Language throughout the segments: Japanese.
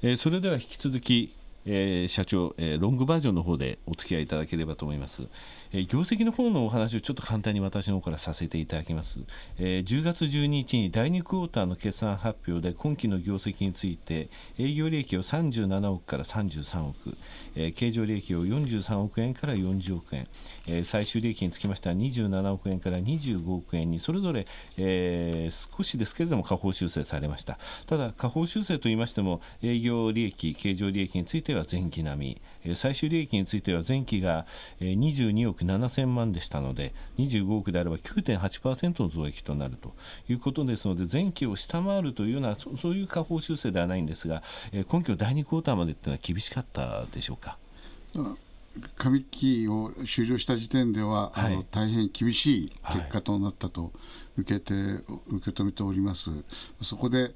えー、それでは引き続き、えー、社長、え、ロングバージョンの方でお付き合いいただければと思います。え、業績の方のお話をちょっと簡単に私の方からさせていただきます、えー、10月12日に第2クォーターの決算発表で今期の業績について営業利益を37億から33億、えー、経常利益を43億円から40億円、えー、最終利益につきましては27億円から25億円にそれぞれ、え、少しですけれども下方修正されました。ただ下方修正といいましても営業利益経常利益については前期並みえ最終利益については前期が22億億7000万でしたので25億であれば9.8%の増益となるということですので前期を下回るというようなそういう下方修正ではないんですが、えー、今期第2クォーターまでというのは厳しかったでしょうか？上期を終了した時点では、はい、あの大変厳しい結果となったと受けて、はい、受け止めております。そこで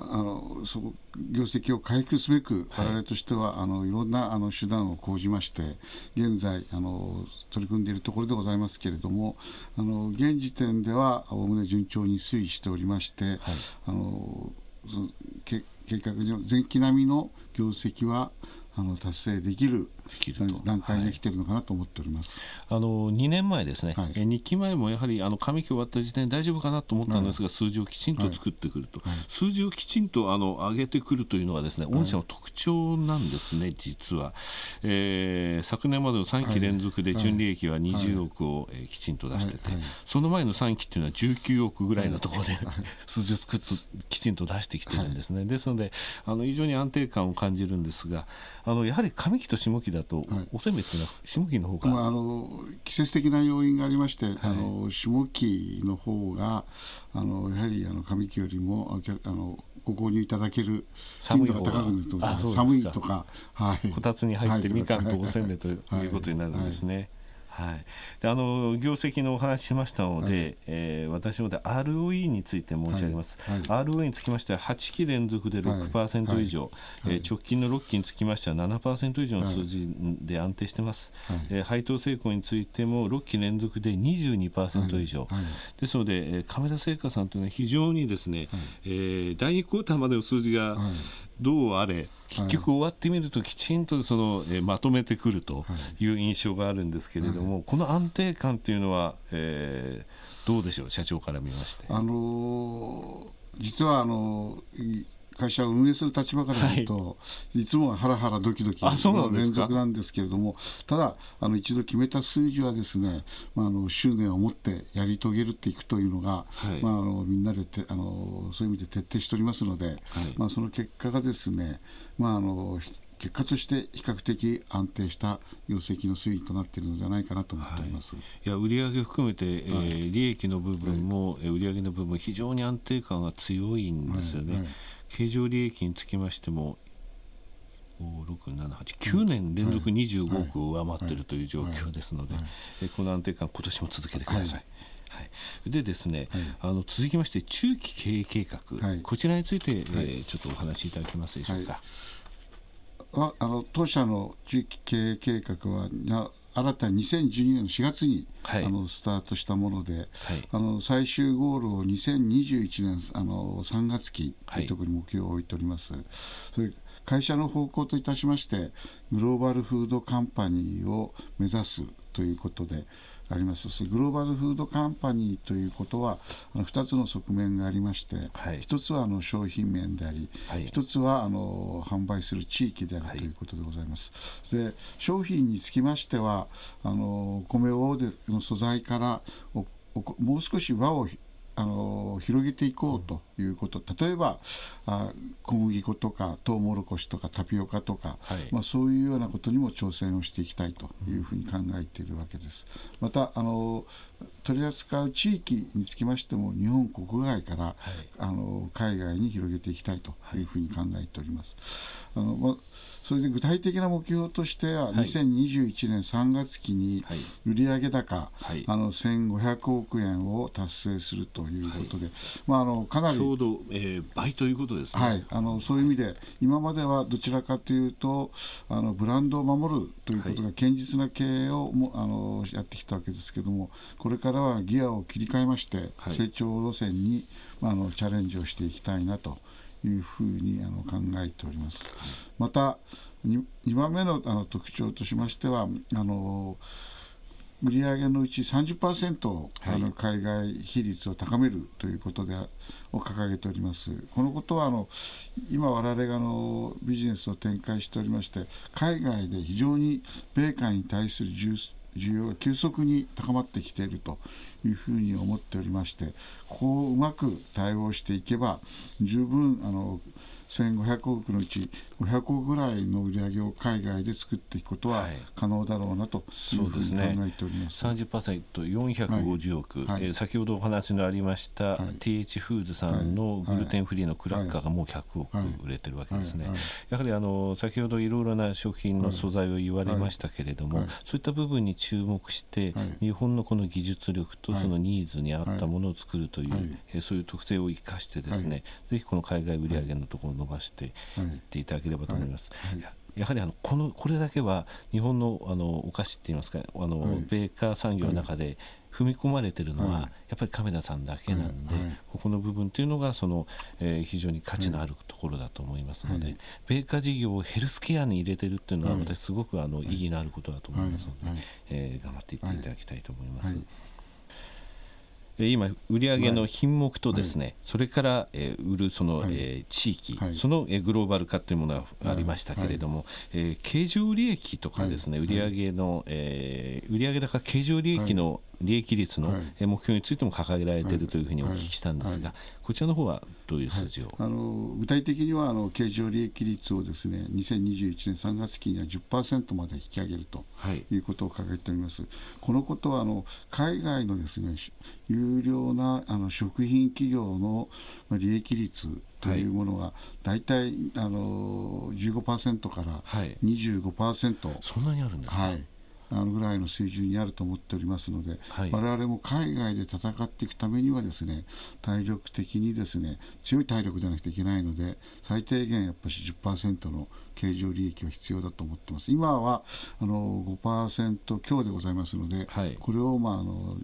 あのそ業績を回復すべく、我々としては、はい、あのいろんなあの手段を講じまして、現在あの、取り組んでいるところでございますけれども、あの現時点ではおおむね順調に推移しておりまして、はい、あの計画上、前期並みの業績はあの達成できる段階に来ているのかなと思っております、はい、あの2年前ですね、はい、日記前もやはりあの上期終わった時点で大丈夫かなと思ったんですが、はい、数字をきちんと作ってくると、数字をきちんとあの上げてくるというのはですね御社の特徴なんですね、実は、えー、昨年までの3期連続で純利益は20億を、えー、きちんと出してて、その前の3期っていうのは19億ぐらいのところで、数字を作ってきちんと出してきてるんですね、ですのであの非常に安定感を感じるんですがあのやはり上期と下期だと、はい、おせんべいっていうのは下期の方が、まあ、あの季節的な要因がありまして、はい、あの下期の方があのやはりあの上期よりもあのご購入いただける頻度が高くなると寒いとか、はい、こたつに入ってみかんとおせんべいということになるんですね。はい、であの業績のお話ししましたので、はい、えー、私ので ROE について申し上げます、はい。はい、ROE につきましては8期連続で6%以上、はい。はい、えー、直近の6期につきましては7%以上の数字で安定してます、はい、えー、配当成功についても6期連続で22%以上、ですので、えー、亀田製菓さんというのは非常にですね、はい、えー、第2クォーターまでの数字がどうあれ、結局終わってみるときちんとその、えー、まとめてくるという印象があるんですけれども、はい、この安定感というのは、えー、どうでしょう？社長から見まして。あのー、実はあのー会社を運営する立場から言うと、はい、いつもハラハラドキドキの連続なんですけれどもただあの一度決めた数字はですね、まあ、あの執念を持ってやり遂げるっていくというのが、はい、まあ、あのみんなでてあのそういう意味で徹底しておりますので、はい、まあ、その結果がですね、まあ、あの結果として比較的安定した業績の推移となっているのではないかなと思っております、はい、いや売上含めて、えー、利益の部分も、はい、売上の部分非常に安定感が強いんですよね。はい経常利益につきましても9年連続25億を上回っているという状況ですので、この安定感、今年も続けてください。はい、でですね、はい、あの続きまして中期経営計画、はい、こちらについて、はい、えー、ちょっとお話しいただけますでしょうか。ああの当社の中期経営計画は新たに2012年の4月に、はい、あのスタートしたもので、はい、あの最終ゴールを2021年あの3月期というところに目標を置いております。それ会社の方向といたしましてグローバルフードカンパニーを目指すということでありますグローバルフードカンパニーということはあの2つの側面がありまして、はい、1つはあの商品面であり、はい、1つはあの販売する地域であるということでございます。で商品につきましてはあの米をの素材からもう少し和をあの広げていこうということ例えばあ小麦粉とかトウモロコシとかタピオカとか、はい、まあ、そういうようなことにも挑戦をしていきたいというふうに考えているわけです。またあの取り扱う地域につきましても日本国外から、はい、あの海外に広げていきたいというふうに考えております。あのまそれで具体的な目標としては、2021年3月期に売上高、はい、あの1500億円を達成するということで、はい、まあ、あのかなりちょうど、えー、倍ということですね、はい、あのそういう意味で、今まではどちらかというとあのブランドを守るということが堅実な経営をもあのやってきたわけですけれどもこれからはギアを切り替えまして、成長路線に、まあ、あのチャレンジをしていきたいなというふうにあの考えております。また 2, 2番目のあの特徴としましてはあの売上のうち30%を、はい、あの海外比率を高めるということでを掲げております。このことはあの今我々があのビジネスを展開しておりまして海外で非常に米韓に対する重需要が急速に高まってきているというふうに思っておりましてここをうまく対応していけば十分あの1500億のうち500億ぐらいの売り上げを海外で作っていくことは可能だろうなというふうに考えております。はい、30%、450億、はい、えー、先ほどお話のありました、はい、TH フーズさんのグルテンフリーのクラッカーがもう100億売れてるわけですね。やはりあの先ほどいろいろな食品の素材を言われましたけれども、そういった部分に注目して、日本のこの技術力とそのニーズに合ったものを作るという、えー、そういう特性を生かしてですね、ぜひこの海外売上のところを伸ばしていっていただければと思います。やはりあのこのこれだけは日本のあのお菓子っていいますかあの、米価産業の中で踏み込まれてるのは、やっぱり亀田さんだけなんで、ここの部分というのがその、えー、非常に価値のあるところだと思いますので、米価事業をヘルスケアに入れてるっていうのは私すごくあの意義のあることだと思いますので、えー、頑張っていっていただきたいと思います。今、売上の品目とですね、はい、それから、えー、売るその、はい、えー、地域、はい、その、えー、グローバル化というものがありましたけれども、はい、えー、経常利益とかですね、売上の、えー、売上高経常利益の利益率の目標についても掲げられているというふうにお聞きしたんですが、こちらの方はどういう数字を、あの具体的にはあの経常利益率をですね2021年3月期には10%まで引き上げるとい。うことを掲げております。このことはあの海外のですね有料なあの食品企業の利益率というものが大体あの15%から25%、はい、そんなにあるんですか、はいあのぐらいの水準にあると思っておりますので、はい、我々も海外で戦っていくためにはですね体力的にですね強い体力でなくてはいけないので最低限やっぱり10%の経常利益は必要だと思ってます。今はあの5%強でございますので、はい、これを、まあ、あの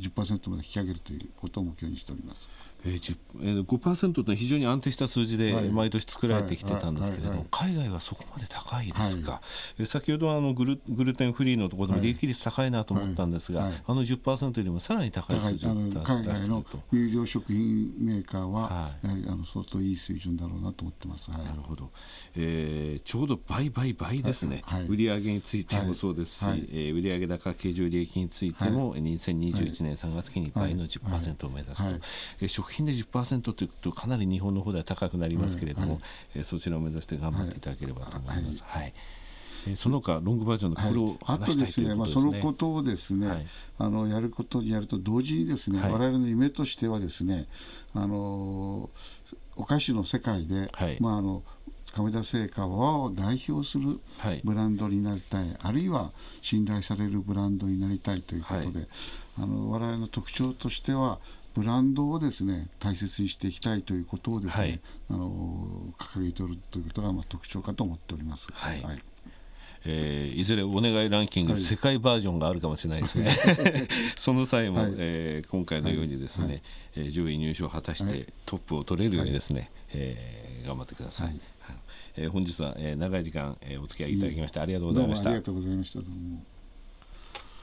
10%まで引き上げるということを目標にしております。えー、えー、5%というのは非常に安定した数字で毎年作られてきてたんですけれども、海外はそこまで高いですか、はい、えー、先ほどあのグルグルテンフリーのところでも利益率高いなと思ったんですが、はい。はい、あの10%よりもさらに高い数字を出海外の有料食品メーカーは、はい、やはりあの相当いい水準だろうなと思ってます。なるほど、えー、ちょうど倍倍倍ですね、売上についてもそうですし、はい、えー、売上高経常利益についても、はい、2021年3月期に倍の10%を目指すと、はい、えー、食品で10%というとかなり日本の方では高くなりますけれども、はい、えー、そちらを目指して頑張っていただければと思います。はい。えその他ロングバージョンのこれを話したいとですね。あとですね、まあ、そのことをですね、はい、あのやることにやると同時にですね、はい、我々の夢としてはですね、あのお菓子の世界で、はい、まああの亀田製菓を代表するブランドになりたい、はい、あるいは信頼されるブランドになりたいということで、はい、あの我々の特徴としてはブランドをですね大切にしていきたいということをですね、はい、あの掲げておるということがまあ特徴かと思っております。はい、はい。えー、いずれお願いランキング、はい、世界バージョンがあるかもしれないですね、その際も、はい、えー、今回のようにですね、はい、えー、上位入賞を果たしてトップを取れるようにですね、はい、えー、頑張ってください。はい、えー、本日は、えー、長い時間、えー、お付き合いいただきまして、ありがとうございました。ありがとうございました。どうも